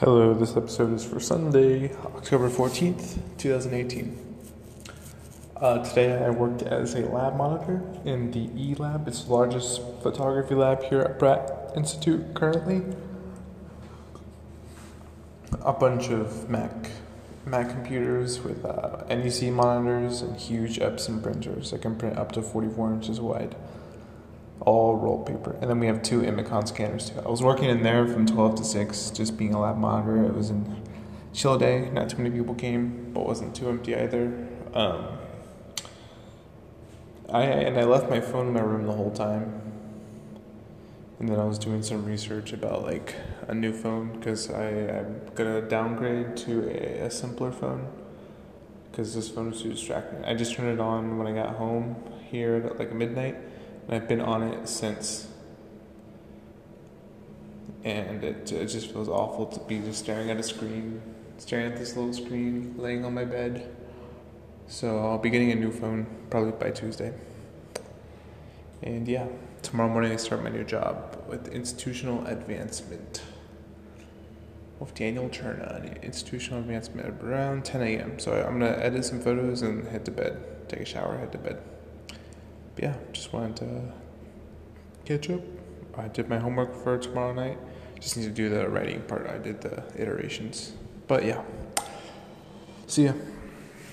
Hello, this episode is for Sunday, October 14th, 2018. Uh, today I worked as a lab monitor in the E Lab. It's the largest photography lab here at Pratt Institute currently. A bunch of Mac Mac computers with uh, NEC monitors and huge Epson printers that can print up to 44 inches wide all roll paper. And then we have two Imacon scanners too. I was working in there from 12 to 6, just being a lab monitor. It was in chill day, not too many people came, but wasn't too empty either. Um, I and I left my phone in my room the whole time. And then I was doing some research about like a new phone because I'm gonna downgrade to a, a simpler phone because this phone is too distracting. I just turned it on when I got home here at like midnight and I've been on it since. And it, it just feels awful to be just staring at a screen, staring at this little screen, laying on my bed. So I'll be getting a new phone probably by Tuesday. And yeah, tomorrow morning I start my new job with institutional advancement with Daniel Turner, institutional advancement around 10 a.m. So I'm gonna edit some photos and head to bed, take a shower, head to bed yeah, just wanted to catch up. I did my homework for tomorrow night. Just need to do the writing part. I did the iterations. But yeah. See ya.